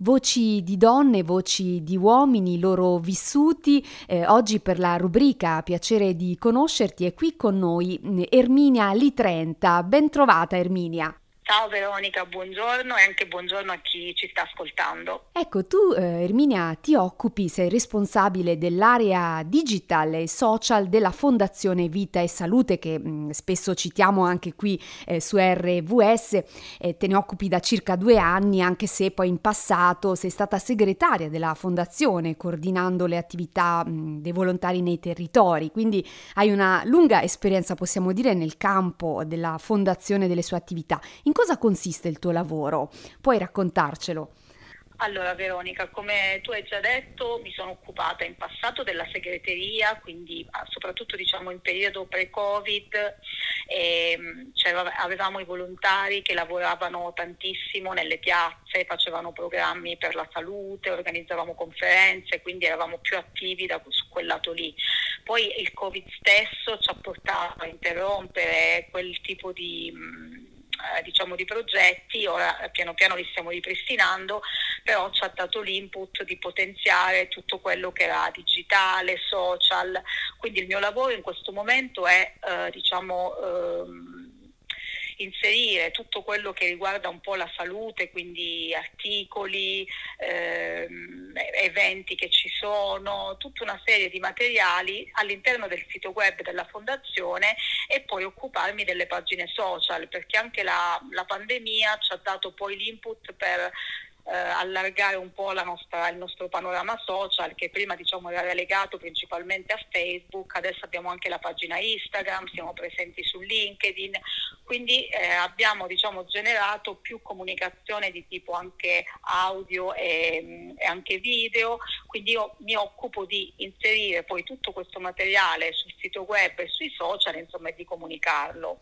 Voci di donne, voci di uomini, loro vissuti. Eh, oggi per la rubrica Piacere di conoscerti è qui con noi mm, Erminia Litrenta. Ben trovata Erminia. Ciao Veronica, buongiorno e anche buongiorno a chi ci sta ascoltando. Ecco, tu eh, Erminia ti occupi, sei responsabile dell'area digital e social della Fondazione Vita e Salute che mh, mm, spesso citiamo anche qui eh, su RVS, eh, te ne occupi da circa due anni anche se poi in passato sei stata segretaria della Fondazione coordinando le attività mh, mm, dei volontari nei territori, quindi hai una lunga esperienza possiamo dire nel campo della Fondazione e delle sue attività. In cosa consiste il tuo lavoro? Puoi raccontarcelo? Allora Veronica, come tu hai già detto, mi sono occupata in passato della segreteria, quindi ah, soprattutto diciamo in periodo pre-Covid, e, cioè, avevamo i volontari che lavoravano tantissimo nelle piazze, facevano programmi per la salute, organizzavamo conferenze, quindi eravamo più attivi da, su quel lato lì. Poi il Covid stesso ci ha portato a interrompere quel tipo di eh, diciamo di progetti, ora piano piano li stiamo ripristinando, però ci ha dato l'input di potenziare tutto quello che era digitale, social, quindi il mio lavoro in questo momento è eh, diciamo ehm, inserire tutto quello che riguarda un po' la salute, quindi articoli, ehm, eventi che ci sono, tutta una serie di materiali all'interno del sito web della fondazione e poi occuparmi delle pagine social, perché anche la, la pandemia ci ha dato poi l'input per eh, allargare un po' nostra, il nostro panorama social che prima diciamo, era relegato principalmente a Facebook, adesso abbiamo anche la pagina Instagram, siamo presenti su LinkedIn, quindi eh, abbiamo diciamo, generato più comunicazione di tipo anche audio e, e, anche video, quindi io mi occupo di inserire poi tutto questo materiale sul sito web e sui social insomma, e di comunicarlo.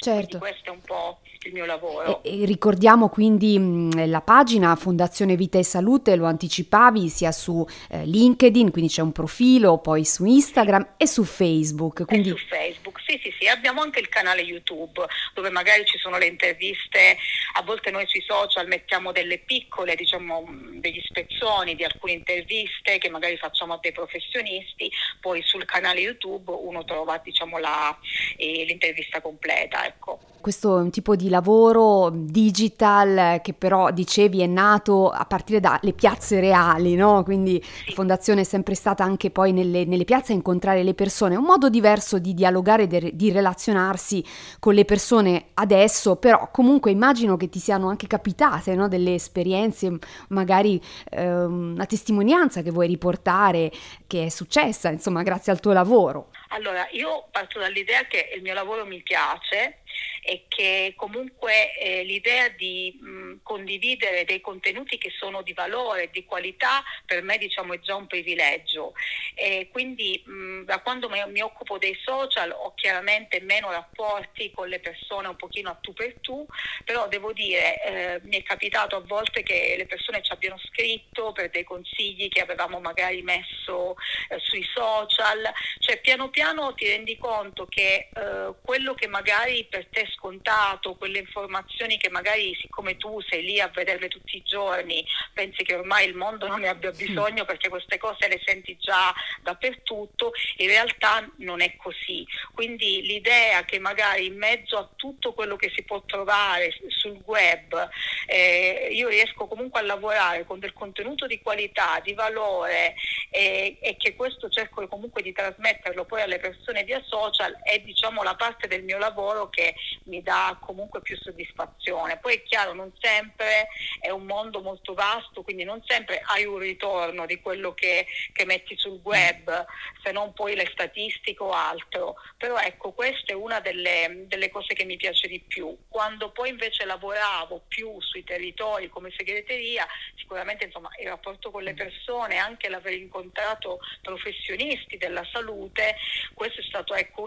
Certo. Quindi questo è un po' il mio lavoro. E, e ricordiamo quindi mh, la pagina Fondazione Vita e Salute, lo anticipavi sia su eh, LinkedIn, quindi c'è un profilo, poi su Instagram e su Facebook. Quindi... E su Facebook, sì sì sì, abbiamo anche il canale YouTube dove magari ci sono le interviste, a volte noi sui social mettiamo delle piccole, diciamo, degli spezzoni di alcune interviste che magari facciamo a dei professionisti, poi sul canale YouTube uno trova diciamo, la, eh, l'intervista completa ecco. Questo è un tipo di lavoro digital che però dicevi è nato a partire dalle piazze reali, no? Quindi la fondazione è sempre stata anche poi nelle, nelle piazze a incontrare le persone, un modo diverso di dialogare, di relazionarsi con le persone adesso, però comunque immagino che ti siano anche capitate no? delle esperienze, magari eh, una testimonianza che vuoi riportare che è successa, insomma, grazie al tuo lavoro. Allora, io parto dall'idea che il mio lavoro mi piace e che comunque eh, l'idea di mh, condividere dei contenuti che sono di valore, di qualità, per me diciamo, è già un privilegio. E quindi mh, da quando mi, mi, occupo dei social ho chiaramente meno rapporti con le persone un pochino a tu per tu, però devo dire eh, mi è capitato a volte che le persone ci abbiano scritto per dei consigli che avevamo magari messo eh, sui social, cioè piano piano ti rendi conto che eh, quello che magari per te scontato, quelle informazioni che magari siccome tu sei lì a vederle tutti i giorni, pensi che ormai il mondo non ne abbia bisogno perché queste cose le senti già dappertutto, in realtà non è così. Quindi l'idea che magari in mezzo a tutto quello che si può trovare sul web, eh, io riesco comunque a lavorare con del contenuto di qualità, di valore e, e che questo cerco comunque di trasmetterlo poi alle persone via social è diciamo la parte del mio lavoro che mi dà comunque più soddisfazione. Poi è chiaro, non sempre è un mondo molto vasto, quindi non sempre hai un ritorno di quello che, che metti sul web, se non poi le statistiche o altro. Però ecco, questa è una delle, delle cose che mi piace di più. Quando poi invece lavoravo più sui territori come segreteria, sicuramente insomma, il rapporto con le persone, anche l'aver incontrato professionisti della salute, questo è stato ecco,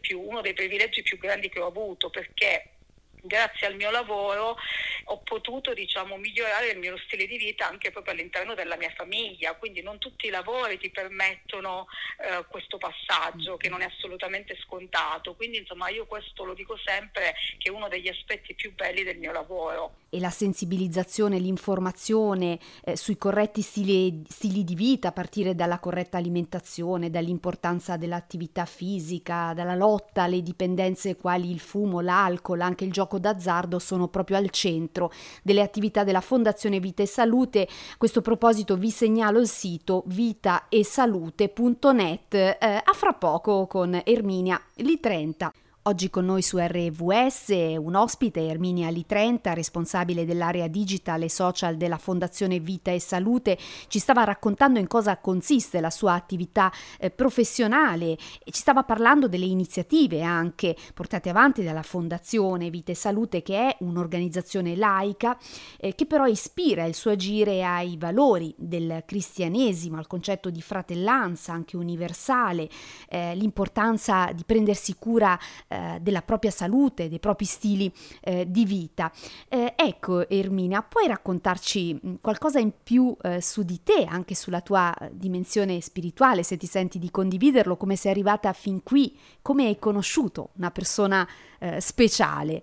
più, uno dei privilegi più grandi che ho avuto avuto perché grazie al mio lavoro ho potuto diciamo, migliorare il mio stile di vita anche proprio all'interno della mia famiglia, quindi non tutti i lavori ti permettono eh, questo passaggio che non è assolutamente scontato, quindi insomma io questo lo dico sempre che è uno degli aspetti più belli del mio lavoro. E la sensibilizzazione, l'informazione eh, sui corretti stili, stili, di vita, a partire dalla corretta alimentazione, dall'importanza dell'attività fisica, dalla lotta alle dipendenze quali il fumo, l'alcol, anche il gioco d'azzardo, sono proprio al centro delle attività della Fondazione Vita e Salute. A questo proposito vi segnalo il sito vitaesalute.net. Eh, a fra poco con Erminia Litrenta. Oggi con noi su RVS un ospite, Erminia Litrenta, responsabile dell'area digital e social della Fondazione Vita e Salute, ci stava raccontando in cosa consiste la sua attività eh, professionale e ci stava parlando delle iniziative anche portate avanti dalla Fondazione Vita e Salute, che è un'organizzazione laica eh, che però ispira il suo agire ai valori del cristianesimo, al concetto di fratellanza anche universale, eh, l'importanza di prendersi cura eh, della propria salute, dei propri stili eh, di vita. Eh, ecco Ermina, puoi raccontarci mm, qualcosa in più eh, su di te, anche sulla tua dimensione spirituale, se ti senti di condividerlo, come sei arrivata fin qui, come hai conosciuto una persona speciale?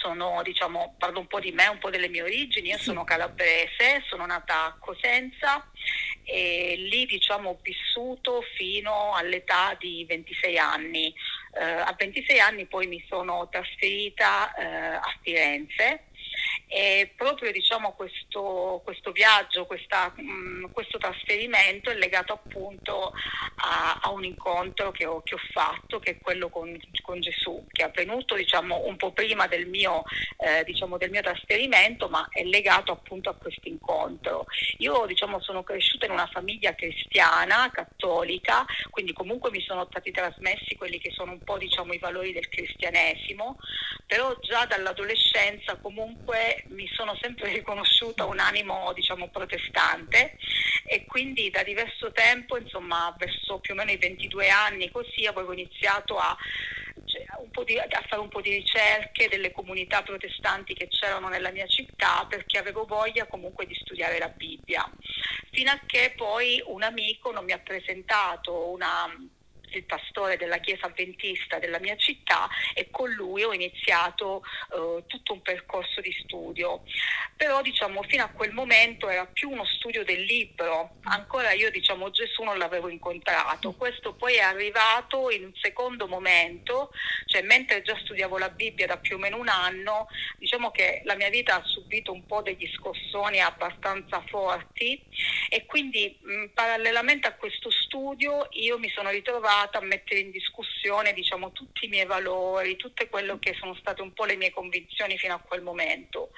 sono, diciamo, parlo un po' di me, un po' delle mie origini, io sì. sono calabrese, sono nata a Cosenza e lì diciamo ho vissuto fino all'età di 26 anni. Eh, a 26 anni poi mi sono trasferita eh, a Firenze e proprio diciamo, questo, questo, viaggio, questa, mh, mm, questo trasferimento è legato appunto a, a un incontro che ho, che ho, fatto, che è quello con, con Gesù, che è avvenuto diciamo, un po' prima del mio, eh, diciamo, del mio, trasferimento, ma è legato appunto a questo incontro. Io diciamo, sono cresciuta in una famiglia cristiana, cattolica, quindi comunque mi sono stati trasmessi quelli che sono un po' diciamo, i valori del cristianesimo, però già dall'adolescenza comunque mi sono sempre riconosciuta un animo diciamo protestante e quindi da diverso tempo, insomma verso più o meno i 22 anni così avevo iniziato a, cioè, di, a fare un po' di ricerche delle comunità protestanti che c'erano nella mia città perché avevo voglia comunque di studiare la Bibbia. Fino a che poi un amico non mi ha presentato una il pastore della chiesa avventista della mia città e con lui ho iniziato eh, tutto un percorso di studio. Però diciamo fino a quel momento era più uno studio del libro, ancora io diciamo Gesù non l'avevo incontrato, questo poi è arrivato in un secondo momento, cioè mentre già studiavo la Bibbia da più o meno un anno, diciamo che la mia vita ha subito un po' degli scossoni abbastanza forti e quindi mh, parallelamente a questo studio io mi sono ritrovata a mettere in discussione diciamo, tutti i miei valori, tutte quelle che sono state un po' le mie convinzioni fino a quel momento.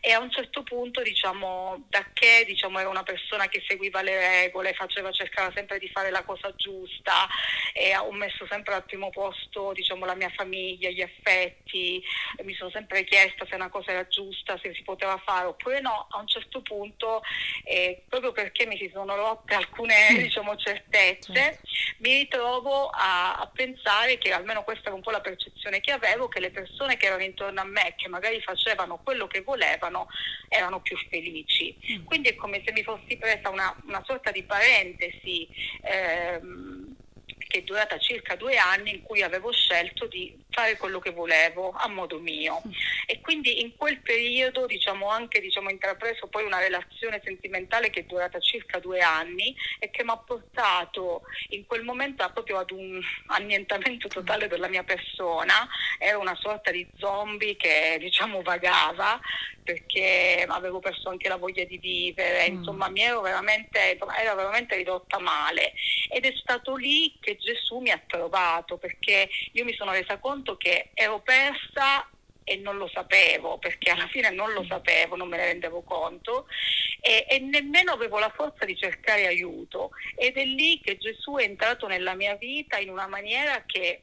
E a un certo punto, diciamo, da che diciamo, ero una persona che seguiva le regole, faceva, cercava sempre di fare la cosa giusta e ho messo sempre al primo posto diciamo, la mia famiglia, gli affetti, mi sono sempre chiesta se una cosa era giusta, se si poteva fare oppure no, a un certo punto, eh, proprio perché mi si sono rotte alcune diciamo, certezze, certo. Mi ritrovo a, a, pensare che almeno questa era un po' la percezione che avevo, che le persone che erano intorno a me, che magari facevano quello che volevano, erano più felici. Mm. Quindi è come se mi fossi presa una, una sorta di parentesi. Ehm, che è durata circa due anni in cui avevo scelto di fare quello che volevo a modo mio. E quindi in quel periodo diciamo anche diciamo, intrapreso poi una relazione sentimentale che è durata circa due anni e che mi ha portato in quel momento proprio ad un annientamento totale della mia persona. Ero una sorta di zombie che diciamo vagava perché avevo perso anche la voglia di vivere, mm. insomma mi ero veramente, ero veramente ridotta male ed è stato lì che Gesù mi ha trovato perché io mi sono resa conto che ero persa e non lo sapevo, perché alla fine non lo sapevo, non me ne rendevo conto e, e, nemmeno avevo la forza di cercare aiuto. Ed è lì che Gesù è entrato nella mia vita in una maniera che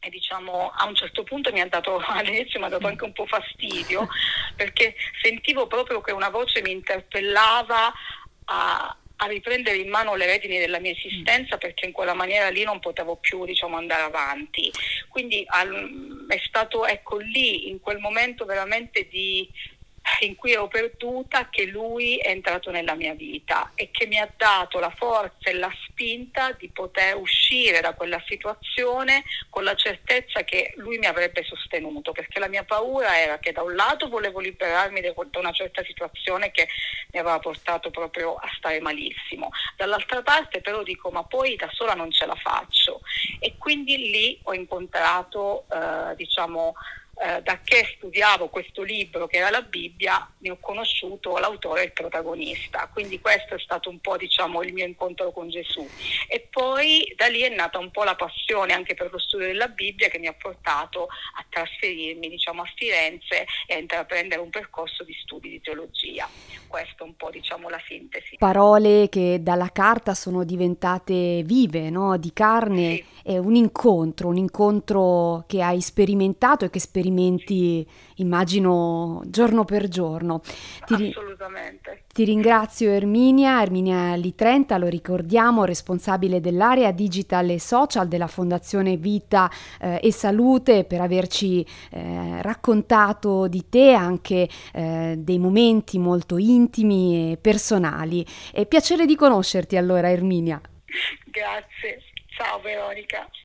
e diciamo a un certo punto mi ha dato all'inizio mi ha dato anche un po' fastidio perché sentivo proprio che una voce mi interpellava a, a riprendere in mano le redini della mia esistenza perché in quella maniera lì non potevo più diciamo, andare avanti. Quindi al, è stato ecco, lì in quel momento veramente di in cui ero perduta che lui è entrato nella mia vita e che mi ha dato la forza e la spinta di poter uscire da quella situazione con la certezza che lui mi avrebbe sostenuto, perché la mia paura era che da un lato volevo liberarmi da una certa situazione che mi aveva portato proprio a stare malissimo, dall'altra parte però dico ma poi da sola non ce la faccio e quindi lì ho incontrato eh, diciamo eh, da che studiavo questo libro che era la Bibbia, ne ho conosciuto l'autore e il protagonista. Quindi questo è stato un po' diciamo, il mio incontro con Gesù. E poi da lì è nata un po' la passione anche per lo studio della Bibbia che mi ha portato a trasferirmi diciamo, a Firenze e a intraprendere un percorso di studi di teologia. Questa è un po' diciamo, la sintesi. Parole che dalla carta sono diventate vive, no? di carne. Sì. È un incontro, un incontro che hai sperimentato e che sperimenti esperimenti, immagino, giorno per giorno. Ti, Assolutamente. Ti ringrazio Erminia, Erminia Litrenta, lo ricordiamo, responsabile dell'area digital e social della Fondazione Vita eh, e Salute, per averci eh, raccontato di te anche eh, dei momenti molto intimi e personali. È piacere di conoscerti allora Erminia. Grazie, ciao Veronica.